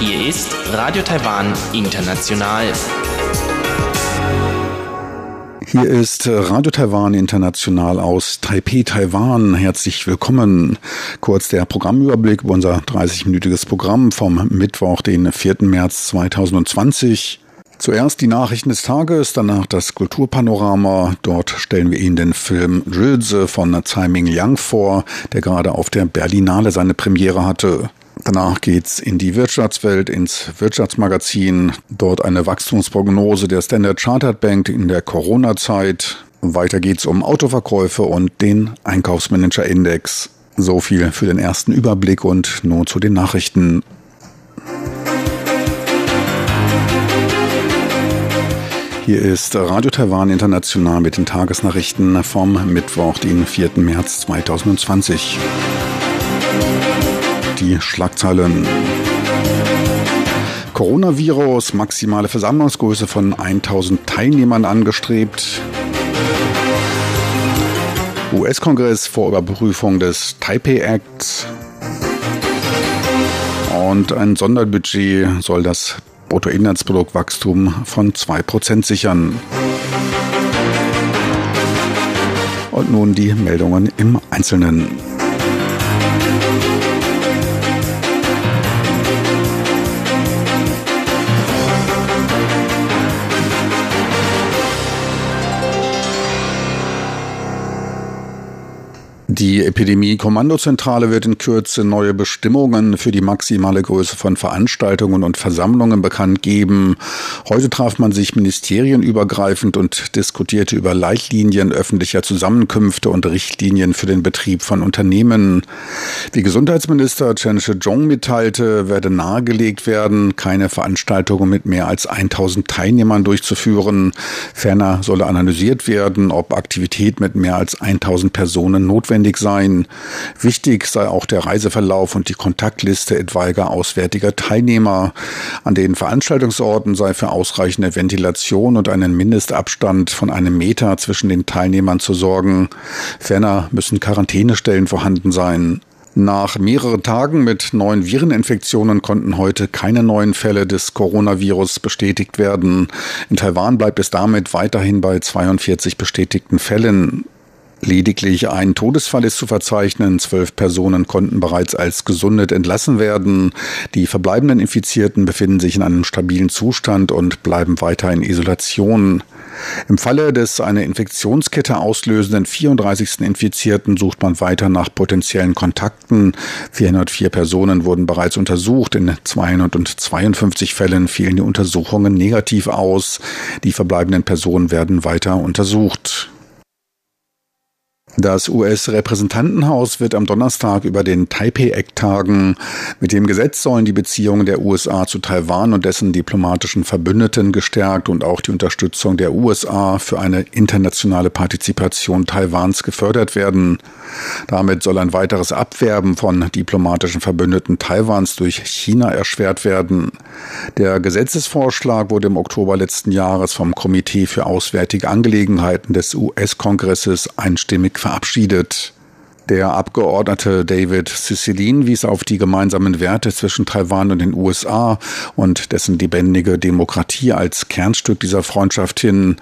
Hier ist Radio Taiwan International. Hier ist Radio Taiwan International aus Taipei, Taiwan. Herzlich willkommen. Kurz der Programmüberblick über unser 30-minütiges Programm vom Mittwoch, den 4. März 2020. Zuerst die Nachrichten des Tages, danach das Kulturpanorama. Dort stellen wir Ihnen den Film Rilse von Tsai Ming Liang vor, der gerade auf der Berlinale seine Premiere hatte. Danach geht's in die Wirtschaftswelt, ins Wirtschaftsmagazin. Dort eine Wachstumsprognose der Standard Chartered Bank in der Corona-Zeit. Weiter geht's um Autoverkäufe und den Einkaufsmanager-Index. So viel für den ersten Überblick und nun zu den Nachrichten. Hier ist Radio Taiwan International mit den Tagesnachrichten vom Mittwoch, den 4. März 2020. Die Schlagzeilen. Coronavirus, maximale Versammlungsgröße von 1000 Teilnehmern angestrebt. US-Kongress vor Überprüfung des Taipei Acts. Und ein Sonderbudget soll das Bruttoinlandsproduktwachstum von 2% sichern. Und nun die Meldungen im Einzelnen. Die Epidemie-Kommandozentrale wird in Kürze neue Bestimmungen für die maximale Größe von Veranstaltungen und Versammlungen bekannt geben. Heute traf man sich ministerienübergreifend und diskutierte über Leitlinien öffentlicher Zusammenkünfte und Richtlinien für den Betrieb von Unternehmen. Wie Gesundheitsminister Chen Shih-Chong mitteilte, werde nahegelegt werden, keine Veranstaltungen mit mehr als 1000 Teilnehmern durchzuführen. Ferner solle analysiert werden, ob Aktivität mit mehr als 1000 Personen notwendig notwendig sein. Wichtig sei auch der Reiseverlauf und die Kontaktliste etwaiger auswärtiger Teilnehmer. An den Veranstaltungsorten sei für ausreichende Ventilation und einen Mindestabstand von einem Meter zwischen den Teilnehmern zu sorgen. Ferner müssen Quarantänestellen vorhanden sein. Nach mehreren Tagen mit neuen Vireninfektionen konnten heute keine neuen Fälle des Coronavirus bestätigt werden. In Taiwan bleibt es damit weiterhin bei 42 bestätigten Fällen. Lediglich ein Todesfall ist zu verzeichnen. Zwölf Personen konnten bereits als gesundet entlassen werden. Die verbleibenden Infizierten befinden sich in einem stabilen Zustand und bleiben weiter in Isolation. Im Falle des eine Infektionskette auslösenden 34. Infizierten sucht man weiter nach potenziellen Kontakten. 404 Personen wurden bereits untersucht. In 252 Fällen fielen die Untersuchungen negativ aus. Die verbleibenden Personen werden weiter untersucht. Das US-Repräsentantenhaus wird am Donnerstag über den Taipei-Act tagen. Mit dem Gesetz sollen die Beziehungen der USA zu Taiwan und dessen diplomatischen Verbündeten gestärkt und auch die Unterstützung der USA für eine internationale Partizipation Taiwans gefördert werden. Damit soll ein weiteres Abwerben von diplomatischen Verbündeten Taiwans durch China erschwert werden. Der Gesetzesvorschlag wurde im Oktober letzten Jahres vom Komitee für Auswärtige Angelegenheiten des US-Kongresses einstimmig verabschiedet. Der Abgeordnete David Cicilline wies auf die gemeinsamen Werte zwischen Taiwan und den USA und dessen lebendige Demokratie als Kernstück dieser Freundschaft hin.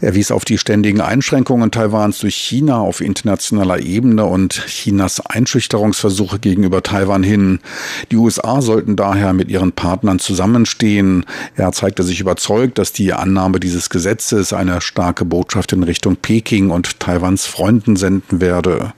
Er wies auf die ständigen Einschränkungen Taiwans durch China auf internationaler Ebene und Chinas Einschüchterungsversuche gegenüber Taiwan hin. Die USA sollten daher mit ihren Partnern zusammenstehen. Er zeigte sich überzeugt, dass die Annahme dieses Gesetzes eine starke Botschaft in Richtung Peking und Taiwans Freunden senden werde.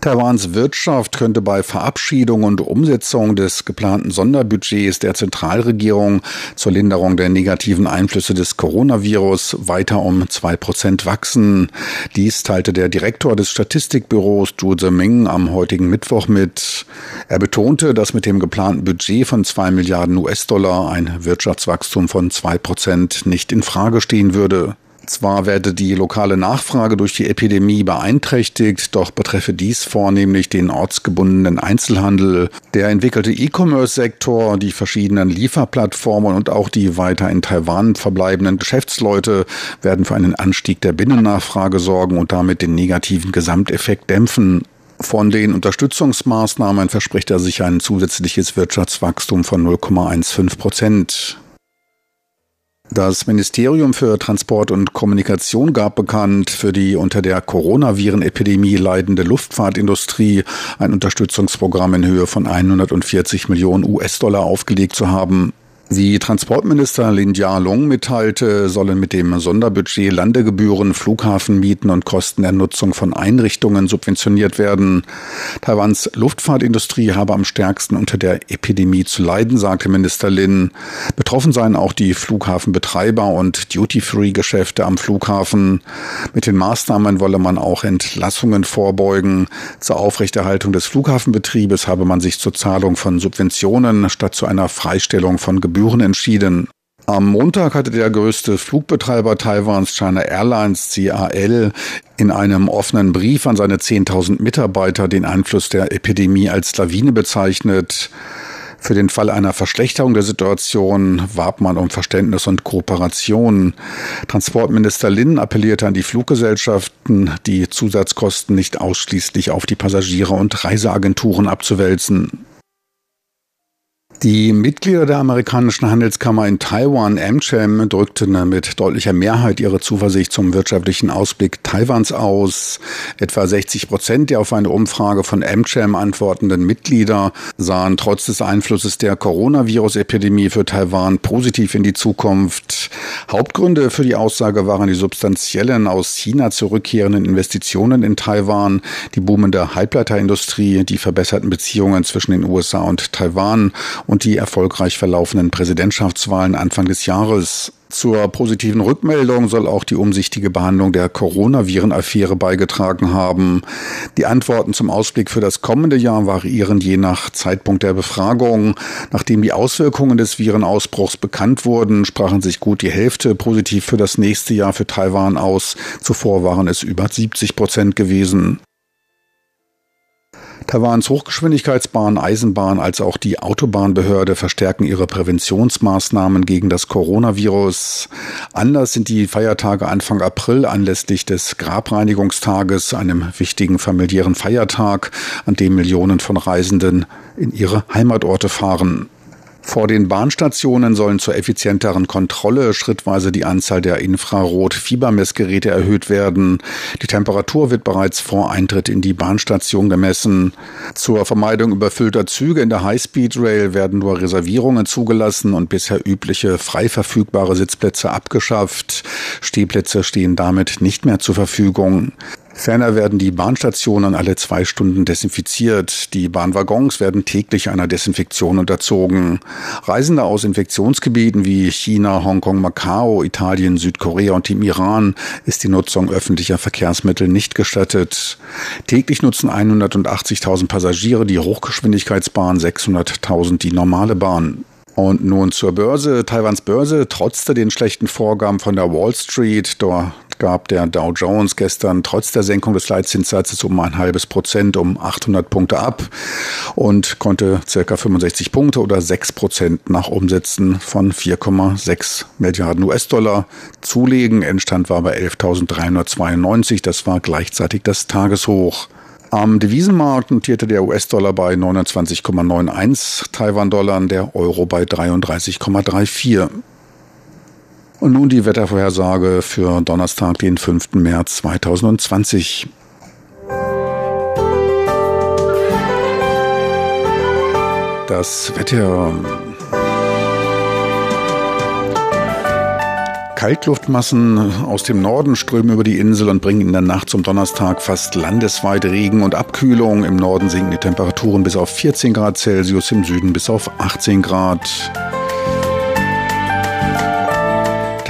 Taiwans Wirtschaft könnte bei Verabschiedung und Umsetzung des geplanten Sonderbudgets der Zentralregierung zur Linderung der negativen Einflüsse des Coronavirus weiter um zwei Prozent wachsen. Dies teilte der Direktor des Statistikbüros Zhu Zeming am heutigen Mittwoch mit. Er betonte, dass mit dem geplanten Budget von zwei Milliarden US-Dollar ein Wirtschaftswachstum von zwei Prozent nicht in Frage stehen würde. Zwar werde die lokale Nachfrage durch die Epidemie beeinträchtigt, doch betreffe dies vornehmlich den ortsgebundenen Einzelhandel. Der entwickelte E-Commerce-Sektor, die verschiedenen Lieferplattformen und auch die weiter in Taiwan verbleibenden Geschäftsleute werden für einen Anstieg der Binnennachfrage sorgen und damit den negativen Gesamteffekt dämpfen. Von den Unterstützungsmaßnahmen verspricht er sich ein zusätzliches Wirtschaftswachstum von 0,15 Prozent. Das Ministerium für Transport und Kommunikation gab bekannt, für die unter der Coronavirenepidemie leidende Luftfahrtindustrie ein Unterstützungsprogramm in Höhe von 140 Millionen US-Dollar aufgelegt zu haben. Wie Transportminister Lin Jialong mitteilte, sollen mit dem Sonderbudget Landegebühren, Flughafenmieten und Kosten der Nutzung von Einrichtungen subventioniert werden. Taiwans Luftfahrtindustrie habe am stärksten unter der Epidemie zu leiden, sagte Minister Lin. Betroffen seien auch die Flughafenbetreiber und Duty-Free-Geschäfte am Flughafen. Mit den Maßnahmen wolle man auch Entlassungen vorbeugen. Zur Aufrechterhaltung des Flughafenbetriebes habe man sich zur Zahlung von Subventionen statt zu einer Freistellung von Gebühren Gebühren entschieden. Am Montag hatte der größte Flugbetreiber Taiwans, China Airlines CAL, in einem offenen Brief an seine 10.000 Mitarbeiter den Einfluss der Epidemie als Lawine bezeichnet. Für den Fall einer Verschlechterung der Situation warb man um Verständnis und Kooperation. Transportminister Lin appellierte an die Fluggesellschaften, die Zusatzkosten nicht ausschließlich auf die Passagiere und Reiseagenturen abzuwälzen. Die Mitglieder der amerikanischen Handelskammer in Taiwan, AmCham, drückten mit deutlicher Mehrheit ihre Zuversicht zum wirtschaftlichen Ausblick Taiwans aus. Etwa 60 Prozent der auf eine Umfrage von AmCham antwortenden Mitglieder sahen trotz des Einflusses der Coronavirus-Epidemie für Taiwan positiv in die Zukunft. Hauptgründe für die Aussage waren die substanziellen aus China zurückkehrenden Investitionen in Taiwan, die boomende Halbleiterindustrie, die verbesserten Beziehungen zwischen den USA und Taiwan und die erfolgreich verlaufenden Präsidentschaftswahlen Anfang des Jahres. Zur positiven Rückmeldung soll auch die umsichtige Behandlung der Coronaviren-Affäre beigetragen haben. Die Antworten zum Ausblick für das kommende Jahr variieren je nach Zeitpunkt der Befragung. Nachdem die Auswirkungen des Virenausbruchs bekannt wurden, sprachen sich gut die Hälfte positiv für das nächste Jahr für Taiwan aus. Zuvor waren es über 70 Prozent gewesen. Taiwans Hochgeschwindigkeitsbahn, Eisenbahn als auch die Autobahnbehörde verstärken ihre Präventionsmaßnahmen gegen das Coronavirus. Anders sind die Feiertage Anfang April anlässlich des Grabreinigungstages, einem wichtigen familiären Feiertag, an dem Millionen von Reisenden in ihre Heimatorte fahren. Vor den Bahnstationen sollen zur effizienteren Kontrolle schrittweise die Anzahl der Infrarot-Fiebermessgeräte erhöht werden. Die Temperatur wird bereits vor Eintritt in die Bahnstation gemessen. Zur Vermeidung überfüllter Züge in der Highspeed Rail werden nur Reservierungen zugelassen und bisher übliche frei verfügbare Sitzplätze abgeschafft. Stehplätze stehen damit nicht mehr zur Verfügung. Ferner werden die Bahnstationen alle zwei Stunden desinfiziert. Die Bahnwaggons werden täglich einer Desinfektion unterzogen. Reisende aus Infektionsgebieten wie China, Hongkong, Macau, Italien, Südkorea und dem Iran ist die Nutzung öffentlicher Verkehrsmittel nicht gestattet. Täglich nutzen 180.000 Passagiere die Hochgeschwindigkeitsbahn, 600.000 die normale Bahn. Und nun zur Börse. Taiwans Börse trotzte den schlechten Vorgaben von der Wall Street. Dort gab der Dow Jones gestern trotz der Senkung des Leitzinssatzes um ein halbes Prozent um 800 Punkte ab und konnte circa 65 Punkte oder 6 Prozent nach Umsätzen von 4,6 Milliarden US-Dollar zulegen. Endstand war bei 11.392. Das war gleichzeitig das Tageshoch. Am Devisenmarkt notierte der US-Dollar bei 29,91 Taiwan-Dollar, der Euro bei 33,34. Und nun die Wettervorhersage für Donnerstag, den 5. März 2020. Das Wetter. Kaltluftmassen aus dem Norden strömen über die Insel und bringen in der Nacht zum Donnerstag fast landesweit Regen und Abkühlung. Im Norden sinken die Temperaturen bis auf 14 Grad Celsius, im Süden bis auf 18 Grad.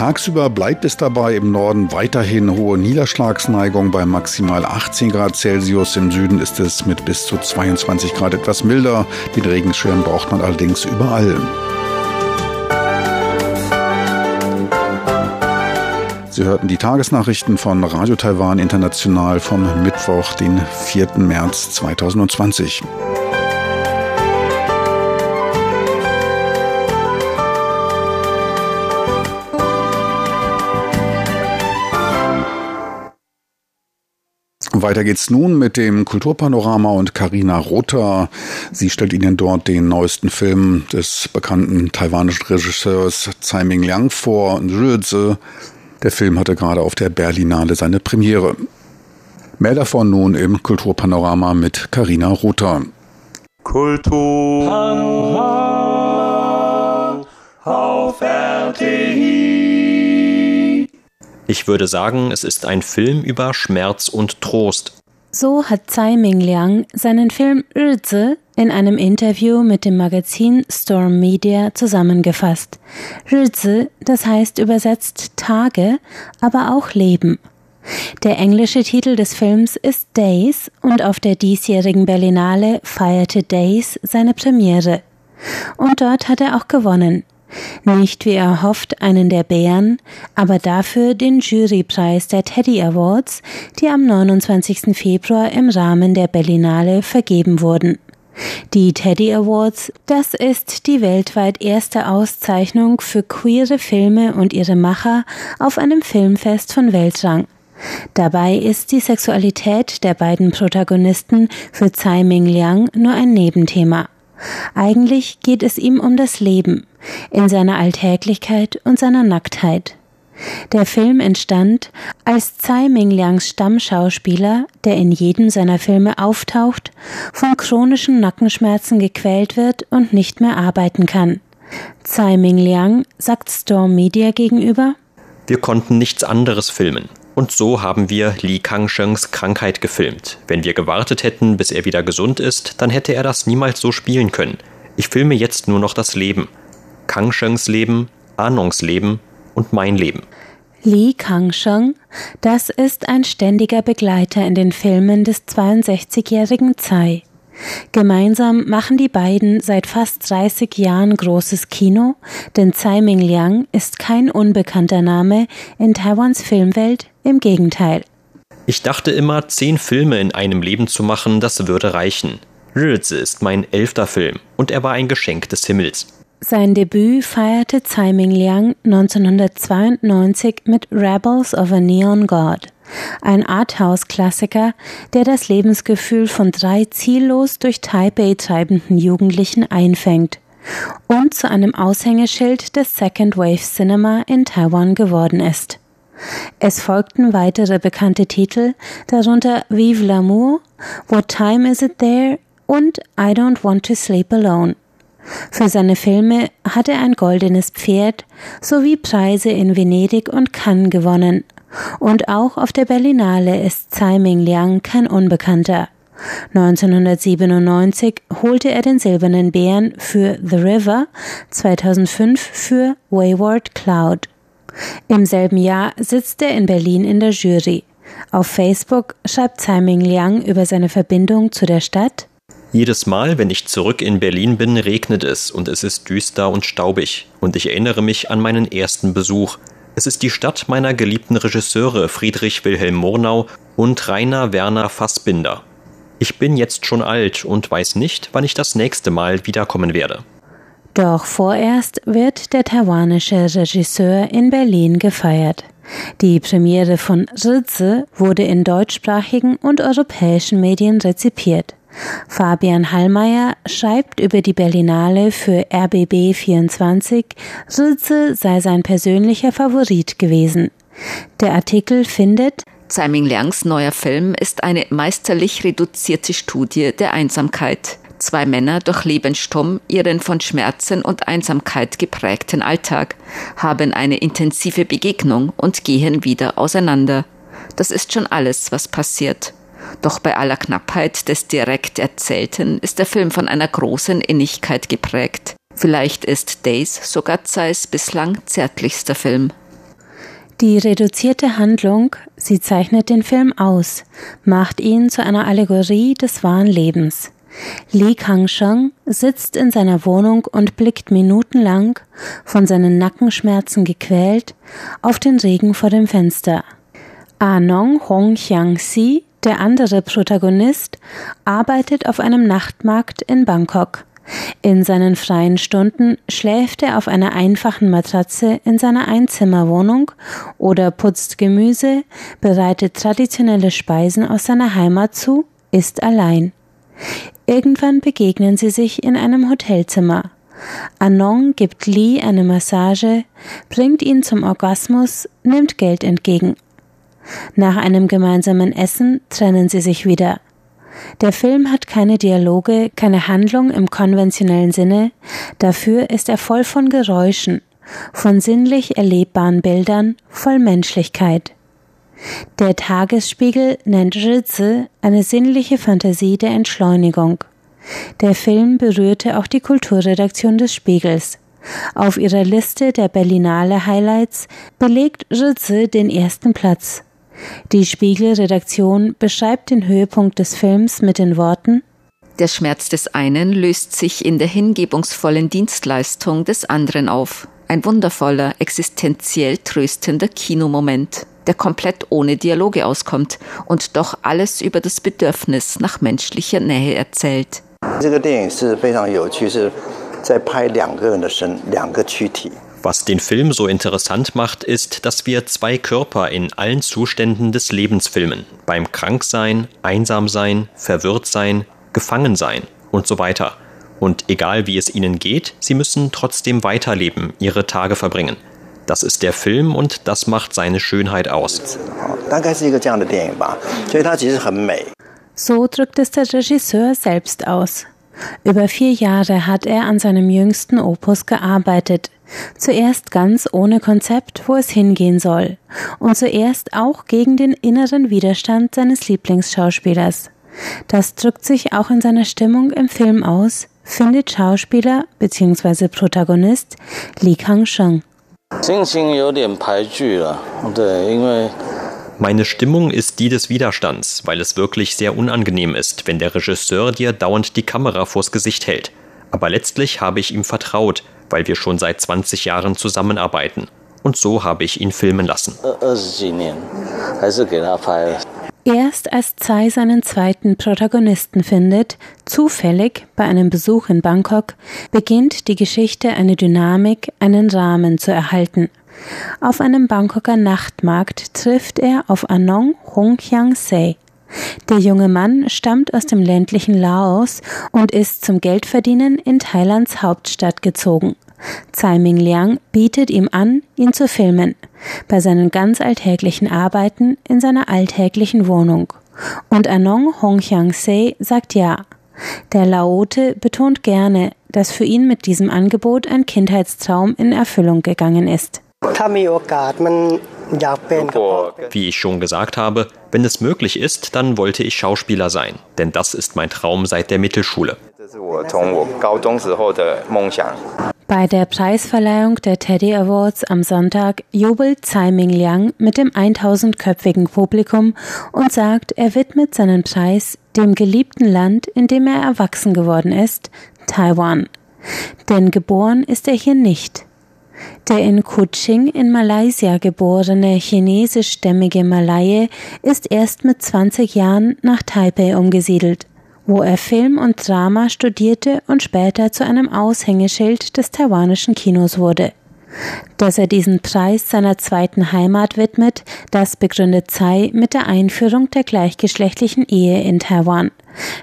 Tagsüber bleibt es dabei im Norden weiterhin hohe Niederschlagsneigung bei maximal 18 Grad Celsius. Im Süden ist es mit bis zu 22 Grad etwas milder. Den Regenschirm braucht man allerdings überall. Sie hörten die Tagesnachrichten von Radio Taiwan International vom Mittwoch, den 4. März 2020. Weiter geht's nun mit dem Kulturpanorama und Karina Rother. Sie stellt Ihnen dort den neuesten Film des bekannten taiwanischen Regisseurs Tsai Ming Liang vor, Rüze. Der Film hatte gerade auf der Berlinale seine Premiere. Mehr davon nun im Kulturpanorama mit Karina Rother. Kulturpanorama auf RTI. Ich würde sagen, es ist ein Film über Schmerz und Trost. So hat Tsai Ming-Liang seinen Film Rizze in einem Interview mit dem Magazin Storm Media zusammengefasst. Rizze, das heißt übersetzt Tage, aber auch Leben. Der englische Titel des Films ist Days und auf der diesjährigen Berlinale feierte Days seine Premiere. Und dort hat er auch gewonnen. Nicht wie er hofft einen der Bären, aber dafür den Jurypreis der Teddy Awards, die am 29. Februar im Rahmen der Berlinale vergeben wurden. Die Teddy Awards, das ist die weltweit erste Auszeichnung für queere Filme und ihre Macher auf einem Filmfest von Weltrang. Dabei ist die Sexualität der beiden Protagonisten für Tsai Ming Liang nur ein Nebenthema. Eigentlich geht es ihm um das Leben, in seiner Alltäglichkeit und seiner Nacktheit. Der Film entstand, als Tsai Ming-Liangs Stammschauspieler, der in jedem seiner Filme auftaucht, von chronischen Nackenschmerzen gequält wird und nicht mehr arbeiten kann. Tsai Ming-Liang sagt Storm Media gegenüber, Wir konnten nichts anderes filmen. Und so haben wir Li Kangshens Krankheit gefilmt. Wenn wir gewartet hätten, bis er wieder gesund ist, dann hätte er das niemals so spielen können. Ich filme jetzt nur noch das Leben. Kangshens Leben, Anongs Leben und mein Leben. Li Kangsheng, das ist ein ständiger Begleiter in den Filmen des 62-jährigen Tsai. Gemeinsam machen die beiden seit fast 30 Jahren großes Kino, denn Tsai Ming Liang ist kein unbekannter Name in Taiwans Filmwelt, im Gegenteil. Ich dachte immer, zehn Filme in einem Leben zu machen, das würde reichen. Rizze ist mein elfter Film und er war ein Geschenk des Himmels. Sein Debüt feierte Tsai Ming Liang 1992 mit Rebels of a Neon God ein Arthouse-Klassiker, der das Lebensgefühl von drei ziellos durch Taipei treibenden Jugendlichen einfängt und zu einem Aushängeschild des Second Wave Cinema in Taiwan geworden ist. Es folgten weitere bekannte Titel, darunter Vive l'amour, What Time Is It There und I Don't Want to Sleep Alone. Für seine Filme hat er ein goldenes Pferd sowie Preise in Venedig und Cannes gewonnen und auch auf der Berlinale ist Tsai Ming Liang kein Unbekannter. 1997 holte er den Silbernen Bären für The River, 2005 für Wayward Cloud. Im selben Jahr sitzt er in Berlin in der Jury. Auf Facebook schreibt Tsai Ming Liang über seine Verbindung zu der Stadt. Jedes Mal, wenn ich zurück in Berlin bin, regnet es und es ist düster und staubig. Und ich erinnere mich an meinen ersten Besuch. Es ist die Stadt meiner geliebten Regisseure Friedrich Wilhelm Murnau und Rainer Werner Fassbinder. Ich bin jetzt schon alt und weiß nicht, wann ich das nächste Mal wiederkommen werde. Doch vorerst wird der taiwanische Regisseur in Berlin gefeiert. Die Premiere von Rizze wurde in deutschsprachigen und europäischen Medien rezipiert. Fabian Hallmeier schreibt über die Berlinale für RBB24, Rilze sei sein persönlicher Favorit gewesen. Der Artikel findet, Tsai Ming Liangs neuer Film ist eine meisterlich reduzierte Studie der Einsamkeit. Zwei Männer durchleben stumm ihren von Schmerzen und Einsamkeit geprägten Alltag, haben eine intensive Begegnung und gehen wieder auseinander. Das ist schon alles, was passiert. Doch bei aller Knappheit des direkt Erzählten ist der Film von einer großen Innigkeit geprägt. Vielleicht ist Days sogar Zeiss bislang zärtlichster Film. Die reduzierte Handlung, sie zeichnet den Film aus, macht ihn zu einer Allegorie des wahren Lebens. Li Kangsheng sitzt in seiner Wohnung und blickt minutenlang, von seinen Nackenschmerzen gequält, auf den Regen vor dem Fenster. Anong Hong Hyang-si, der andere Protagonist, arbeitet auf einem Nachtmarkt in Bangkok. In seinen freien Stunden schläft er auf einer einfachen Matratze in seiner Einzimmerwohnung oder putzt Gemüse, bereitet traditionelle Speisen aus seiner Heimat zu, ist allein. Irgendwann begegnen sie sich in einem Hotelzimmer. Anong gibt Lee eine Massage, bringt ihn zum Orgasmus, nimmt Geld entgegen. Nach einem gemeinsamen Essen trennen sie sich wieder. Der Film hat keine Dialoge, keine Handlung im konventionellen Sinne, dafür ist er voll von Geräuschen, von sinnlich erlebbaren Bildern, voll Menschlichkeit. Der Tagesspiegel nennt Rizze eine sinnliche Fantasie der Entschleunigung. Der Film berührte auch die Kulturredaktion des Spiegels. Auf ihrer Liste der Berlinale Highlights belegt Rizze den ersten Platz. Die Spiegel-Redaktion beschreibt den Höhepunkt des Films mit den Worten Der Schmerz des einen löst sich in der hingebungsvollen Dienstleistung des anderen auf. Ein wundervoller, existenziell tröstender Kinomoment, der komplett ohne Dialoge auskommt und doch alles über das Bedürfnis nach menschlicher Nähe erzählt. 这个电影是非常有趣，是在拍两个人的身，两个躯体。 Was den Film so interessant macht, ist, dass wir zwei Körper in allen Zuständen des Lebens filmen. Beim Kranksein, Einsamsein, Verwirrtsein, Gefangensein und so weiter. Und egal wie es ihnen geht, sie müssen trotzdem weiterleben, ihre Tage verbringen. Das ist der Film und das macht seine Schönheit aus. So drückt es der Regisseur selbst aus. Über vier Jahre hat er an seinem jüngsten Opus gearbeitet, Zuerst ganz ohne Konzept, wo es hingehen soll. Und zuerst auch gegen den inneren Widerstand seines Lieblingsschauspielers. Das drückt sich auch in seiner Stimmung im Film aus, findet Schauspieler bzw. Protagonist Li Kang-sheng. Meine Stimmung ist die des Widerstands, weil es wirklich sehr unangenehm ist, wenn der Regisseur dir dauernd die Kamera vors Gesicht hält. Aber letztlich habe ich ihm vertraut weil wir schon seit 20 Jahren zusammenarbeiten. Und so habe ich ihn filmen lassen. Erst als Tsai seinen zweiten Protagonisten findet, zufällig bei einem Besuch in Bangkok, beginnt die Geschichte eine Dynamik, einen Rahmen zu erhalten. Auf einem Bangkoker Nachtmarkt trifft er auf Anong Hongkyang Se, der junge Mann stammt aus dem ländlichen Laos und ist zum Geldverdienen in Thailands Hauptstadt gezogen. Tsai Ming Liang bietet ihm an, ihn zu filmen, bei seinen ganz alltäglichen Arbeiten in seiner alltäglichen Wohnung. Und Anong Hongxiang Se sagt ja. Der Laote betont gerne, dass für ihn mit diesem Angebot ein Kindheitstraum in Erfüllung gegangen ist. Wie ich schon gesagt habe, wenn es möglich ist, dann wollte ich Schauspieler sein, denn das ist mein Traum seit der Mittelschule. Bei der Preisverleihung der Teddy Awards am Sonntag jubelt Tsai Ming Liang mit dem 1000-köpfigen Publikum und sagt, er widmet seinen Preis dem geliebten Land, in dem er erwachsen geworden ist, Taiwan. Denn geboren ist er hier nicht. Der in Kuching in Malaysia geborene chinesischstämmige Malaye ist erst mit 20 Jahren nach Taipei umgesiedelt, wo er Film und Drama studierte und später zu einem Aushängeschild des taiwanischen Kinos wurde. Dass er diesen Preis seiner zweiten Heimat widmet, das begründet Tsai mit der Einführung der gleichgeschlechtlichen Ehe in Taiwan.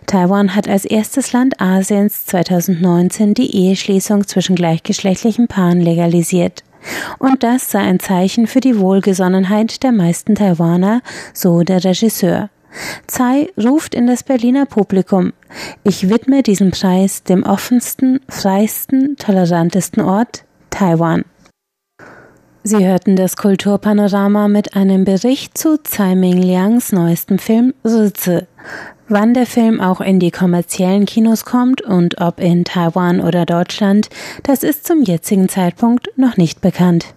Taiwan hat als erstes Land Asiens 2019 die Eheschließung zwischen gleichgeschlechtlichen Paaren legalisiert. Und das sei ein Zeichen für die Wohlgesonnenheit der meisten Taiwaner, so der Regisseur. Tsai ruft in das Berliner Publikum. Ich widme diesen Preis dem offensten, freisten, tolerantesten Ort, Taiwan. Sie hörten das Kulturpanorama mit einem Bericht zu Tsai Ming Liangs neuestem Film Rizze. Wann der Film auch in die kommerziellen Kinos kommt und ob in Taiwan oder Deutschland, das ist zum jetzigen Zeitpunkt noch nicht bekannt.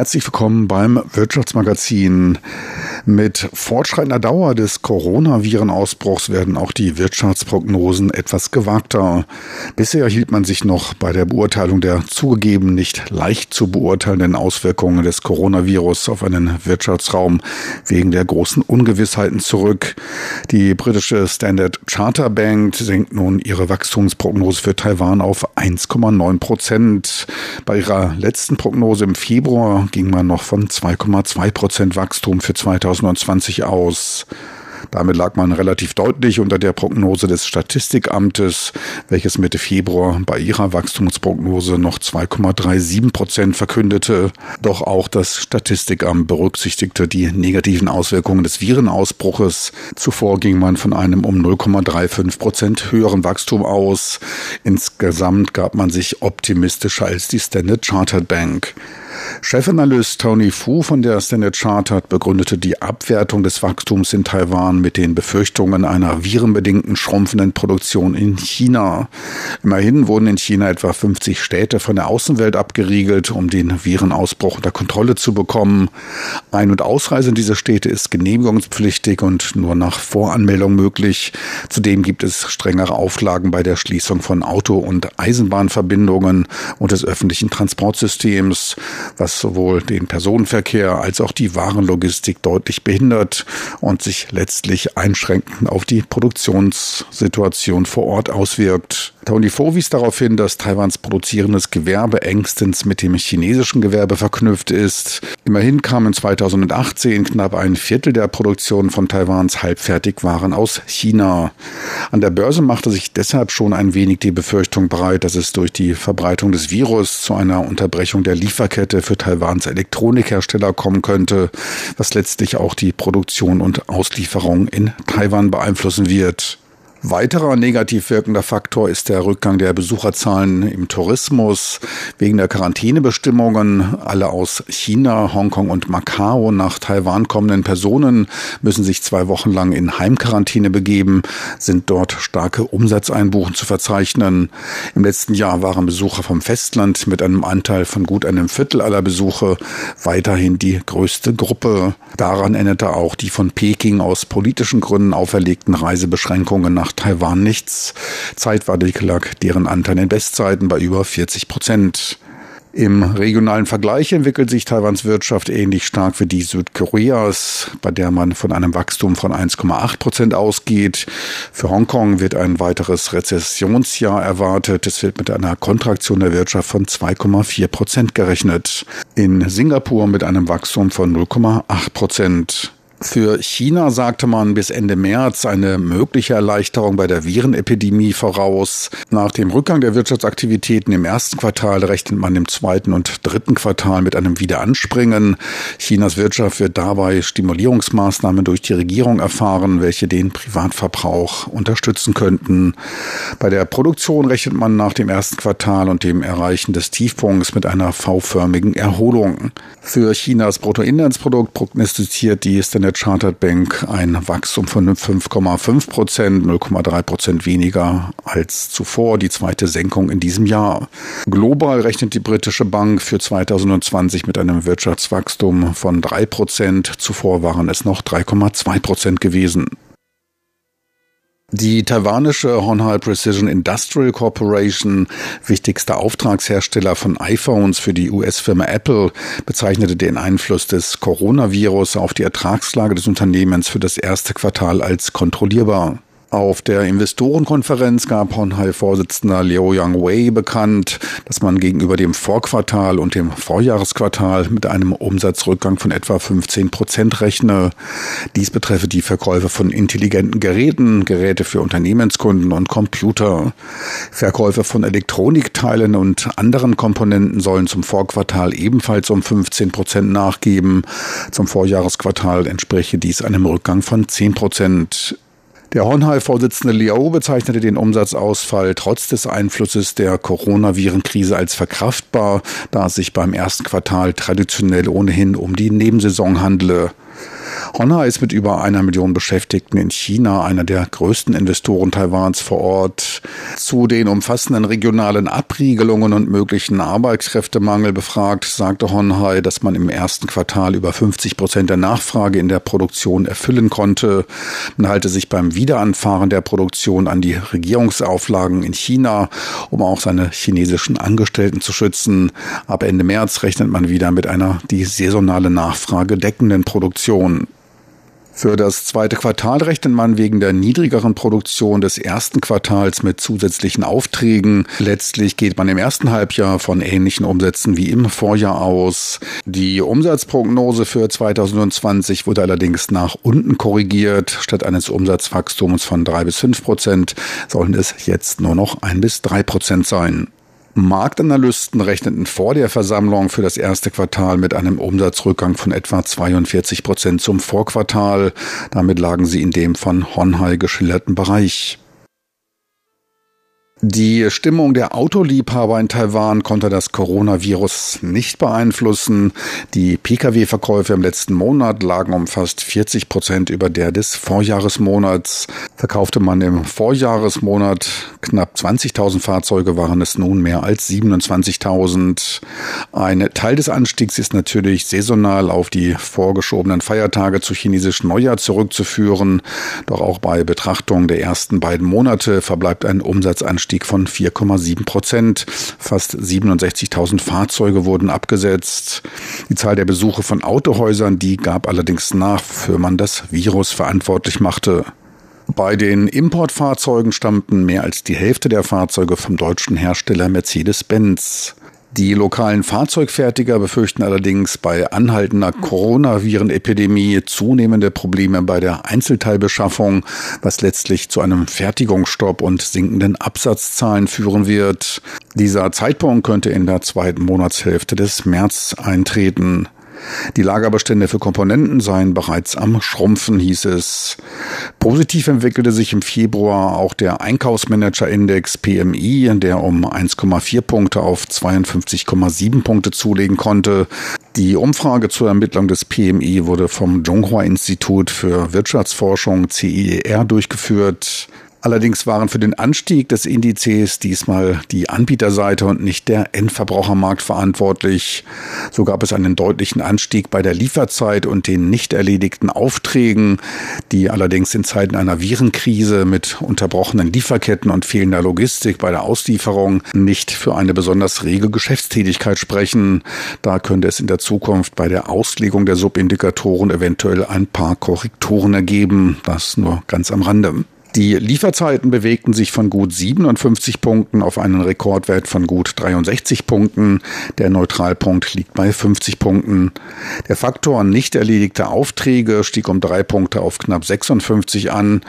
Herzlich willkommen beim Wirtschaftsmagazin. Mit fortschreitender Dauer des Coronavirenausbruchs werden auch die Wirtschaftsprognosen etwas gewagter. Bisher hielt man sich noch bei der Beurteilung der zugegeben nicht leicht zu beurteilenden Auswirkungen des Coronavirus auf einen Wirtschaftsraum wegen der großen Ungewissheiten zurück. Die britische Standard Charter Bank senkt nun ihre Wachstumsprognose für Taiwan auf 1,9 Prozent. Bei ihrer letzten Prognose im Februar ging man noch von 2,2 Prozent Wachstum für 2020 aus. Damit lag man relativ deutlich unter der Prognose des Statistikamtes, welches Mitte Februar bei ihrer Wachstumsprognose noch 2,37 Prozent verkündete. Doch auch das Statistikamt berücksichtigte die negativen Auswirkungen des Virenausbruches. Zuvor ging man von einem um 0,35 Prozent höheren Wachstum aus. Insgesamt gab man sich optimistischer als die Standard Chartered Bank. Chefanalyst Tony Fu von der Standard Chartered begründete die Abwertung des Wachstums in Taiwan mit den Befürchtungen einer virenbedingten schrumpfenden Produktion in China. Immerhin wurden in China etwa 50 Städte von der Außenwelt abgeriegelt, um den Virenausbruch unter Kontrolle zu bekommen. Ein- und Ausreise in diese Städte ist genehmigungspflichtig und nur nach Voranmeldung möglich. Zudem gibt es strengere Auflagen bei der Schließung von Auto- und Eisenbahnverbindungen und des öffentlichen Transportsystems was sowohl den Personenverkehr als auch die Warenlogistik deutlich behindert und sich letztlich einschränkend auf die Produktionssituation vor Ort auswirkt. Tony Fo wies darauf hin, dass Taiwans produzierendes Gewerbe engstens mit dem chinesischen Gewerbe verknüpft ist. Immerhin kamen 2018 knapp ein Viertel der Produktion von Taiwans Halbfertigwaren aus China. An der Börse machte sich deshalb schon ein wenig die Befürchtung breit, dass es durch die Verbreitung des Virus zu einer Unterbrechung der Lieferkette für Taiwans Elektronikhersteller kommen könnte, was letztlich auch die Produktion und Auslieferung in Taiwan beeinflussen wird. Weiterer negativ wirkender Faktor ist der Rückgang der Besucherzahlen im Tourismus. Wegen der Quarantänebestimmungen alle aus China, Hongkong und Macau nach Taiwan kommenden Personen müssen sich zwei Wochen lang in Heimquarantäne begeben, sind dort starke Umsatzeinbuchen zu verzeichnen. Im letzten Jahr waren Besucher vom Festland mit einem Anteil von gut einem Viertel aller Besuche weiterhin die größte Gruppe. Daran änderte auch die von Peking aus politischen Gründen auferlegten Reisebeschränkungen nach nach Taiwan nichts. Zeitweilig lag deren Anteil in Bestzeiten bei über 40 Prozent. Im regionalen Vergleich entwickelt sich Taiwans Wirtschaft ähnlich stark wie die Südkoreas, bei der man von einem Wachstum von 1,8 Prozent ausgeht. Für Hongkong wird ein weiteres Rezessionsjahr erwartet. Es wird mit einer Kontraktion der Wirtschaft von 2,4 Prozent gerechnet. In Singapur mit einem Wachstum von 0,8 Prozent. Für China sagte man bis Ende März eine mögliche Erleichterung bei der Virenepidemie voraus. Nach dem Rückgang der Wirtschaftsaktivitäten im ersten Quartal rechnet man im zweiten und dritten Quartal mit einem Wiederanspringen. Chinas Wirtschaft wird dabei Stimulierungsmaßnahmen durch die Regierung erfahren, welche den Privatverbrauch unterstützen könnten. Bei der Produktion rechnet man nach dem ersten Quartal und dem Erreichen des Tiefpunkts mit einer V-förmigen Erholung. Für Chinas Bruttoinlandsprodukt prognostiziert die Standard der Chartered Bank ein Wachstum von 5,5 Prozent, 0,3 Prozent weniger als zuvor, die zweite Senkung in diesem Jahr. Global rechnet die britische Bank für 2020 mit einem Wirtschaftswachstum von 3 Prozent. Zuvor waren es noch 3,2 Prozent gewesen. Die taiwanische Honhai Precision Industrial Corporation, wichtigster Auftragshersteller von iPhones für die US-Firma Apple, bezeichnete den Einfluss des Coronavirus auf die Ertragslage des Unternehmens für das erste Quartal als kontrollierbar. Auf der Investorenkonferenz gab Honhai-Vorsitzender Liu Yang-Wei bekannt, dass man gegenüber dem Vorquartal und dem Vorjahresquartal mit einem Umsatzrückgang von etwa 15 Prozent rechne. Dies betreffe die Verkäufe von intelligenten Geräten, Geräte für Unternehmenskunden und Computer. Verkäufe von Elektronikteilen und anderen Komponenten sollen zum Vorquartal ebenfalls um 15 Prozent nachgeben. Zum Vorjahresquartal entspreche dies einem Rückgang von 10 Prozent. Der Honhai-Vorsitzende Liao bezeichnete den Umsatzausfall trotz des Einflusses der Coronavirenkrise als verkraftbar, da es sich beim ersten Quartal traditionell ohnehin um die Nebensaison handele. Honda ist mit über einer Million Beschäftigten in China einer der größten Investoren Taiwans vor Ort. Zu den umfassenden regionalen Abriegelungen und möglichen Arbeitskräftemangel befragt, sagte Honhai, dass man im ersten Quartal über 50 Prozent der Nachfrage in der Produktion erfüllen konnte. Man halte sich beim Wiederanfahren der Produktion an die Regierungsauflagen in China, um auch seine chinesischen Angestellten zu schützen. Ab Ende März rechnet man wieder mit einer die saisonale Nachfrage deckenden Produktion. Für das zweite Quartal rechnet man wegen der niedrigeren Produktion des ersten Quartals mit zusätzlichen Aufträgen. Letztlich geht man im ersten Halbjahr von ähnlichen Umsätzen wie im Vorjahr aus. Die Umsatzprognose für 2020 wurde allerdings nach unten korrigiert. Statt eines Umsatzwachstums von drei bis fünf Prozent sollen es jetzt nur noch ein bis drei Prozent sein. Marktanalysten rechneten vor der Versammlung für das erste Quartal mit einem Umsatzrückgang von etwa 42 Prozent zum Vorquartal. Damit lagen sie in dem von Honhai geschilderten Bereich. Die Stimmung der Autoliebhaber in Taiwan konnte das Coronavirus nicht beeinflussen. Die Pkw-Verkäufe im letzten Monat lagen um fast 40 Prozent über der des Vorjahresmonats. Verkaufte man im Vorjahresmonat knapp 20.000 Fahrzeuge, waren es nun mehr als 27.000. Ein Teil des Anstiegs ist natürlich saisonal auf die vorgeschobenen Feiertage zu chinesischen Neujahr zurückzuführen. Doch auch bei Betrachtung der ersten beiden Monate verbleibt ein Umsatzanstieg Anstieg von 4,7 Prozent. Fast 67.000 Fahrzeuge wurden abgesetzt. Die Zahl der Besuche von Autohäusern, die gab allerdings nach, für man das Virus verantwortlich machte. Bei den Importfahrzeugen stammten mehr als die Hälfte der Fahrzeuge vom deutschen Hersteller Mercedes-Benz. Die lokalen Fahrzeugfertiger befürchten allerdings bei anhaltender Coronavirenepidemie zunehmende Probleme bei der Einzelteilbeschaffung, was letztlich zu einem Fertigungsstopp und sinkenden Absatzzahlen führen wird. Dieser Zeitpunkt könnte in der zweiten Monatshälfte des März eintreten. Die Lagerbestände für Komponenten seien bereits am Schrumpfen, hieß es. Positiv entwickelte sich im Februar auch der Einkaufsmanager-Index PMI, der um 1,4 Punkte auf 52,7 Punkte zulegen konnte. Die Umfrage zur Ermittlung des PMI wurde vom Zhonghua Institut für Wirtschaftsforschung CIER durchgeführt. Allerdings waren für den Anstieg des Indizes diesmal die Anbieterseite und nicht der Endverbrauchermarkt verantwortlich. So gab es einen deutlichen Anstieg bei der Lieferzeit und den nicht erledigten Aufträgen, die allerdings in Zeiten einer Virenkrise mit unterbrochenen Lieferketten und fehlender Logistik bei der Auslieferung nicht für eine besonders rege Geschäftstätigkeit sprechen. Da könnte es in der Zukunft bei der Auslegung der Subindikatoren eventuell ein paar Korrekturen ergeben. Das nur ganz am Rande. Die Lieferzeiten bewegten sich von gut 57 Punkten auf einen Rekordwert von gut 63 Punkten. Der Neutralpunkt liegt bei 50 Punkten. Der Faktor nicht erledigte Aufträge stieg um drei Punkte auf knapp 56 an.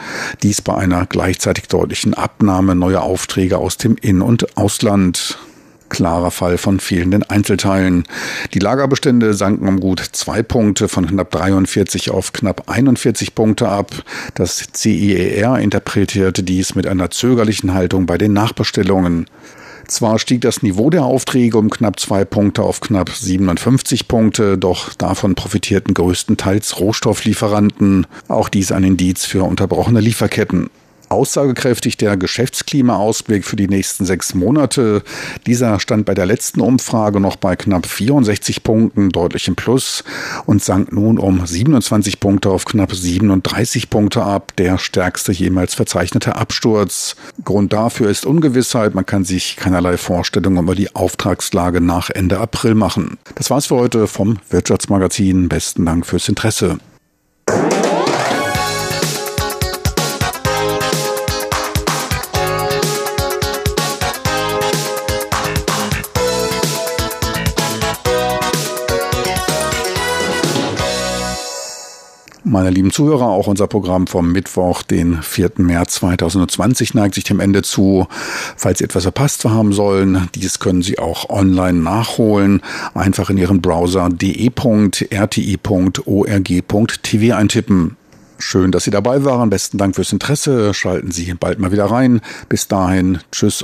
Dies bei einer gleichzeitig deutlichen Abnahme neuer Aufträge aus dem In- und Ausland klarer Fall von fehlenden Einzelteilen. Die Lagerbestände sanken um gut zwei Punkte von knapp 43 auf knapp 41 Punkte ab. Das CIER interpretierte dies mit einer zögerlichen Haltung bei den Nachbestellungen. Zwar stieg das Niveau der Aufträge um knapp zwei Punkte auf knapp 57 Punkte, doch davon profitierten größtenteils Rohstofflieferanten. Auch dies ein Indiz für unterbrochene Lieferketten aussagekräftig der Geschäftsklimaausblick für die nächsten sechs Monate. Dieser stand bei der letzten Umfrage noch bei knapp 64 Punkten, deutlich im Plus, und sank nun um 27 Punkte auf knapp 37 Punkte ab, der stärkste jemals verzeichnete Absturz. Grund dafür ist Ungewissheit, man kann sich keinerlei Vorstellungen über die Auftragslage nach Ende April machen. Das war's für heute vom Wirtschaftsmagazin. Besten Dank fürs Interesse. Meine lieben Zuhörer, auch unser Programm vom Mittwoch, den 4. März 2020, neigt sich dem Ende zu. Falls Sie etwas verpasst haben sollen, dies können Sie auch online nachholen. Einfach in Ihren Browser de.rti.org.tv eintippen. Schön, dass Sie dabei waren. Besten Dank fürs Interesse. Schalten Sie bald mal wieder rein. Bis dahin, tschüss.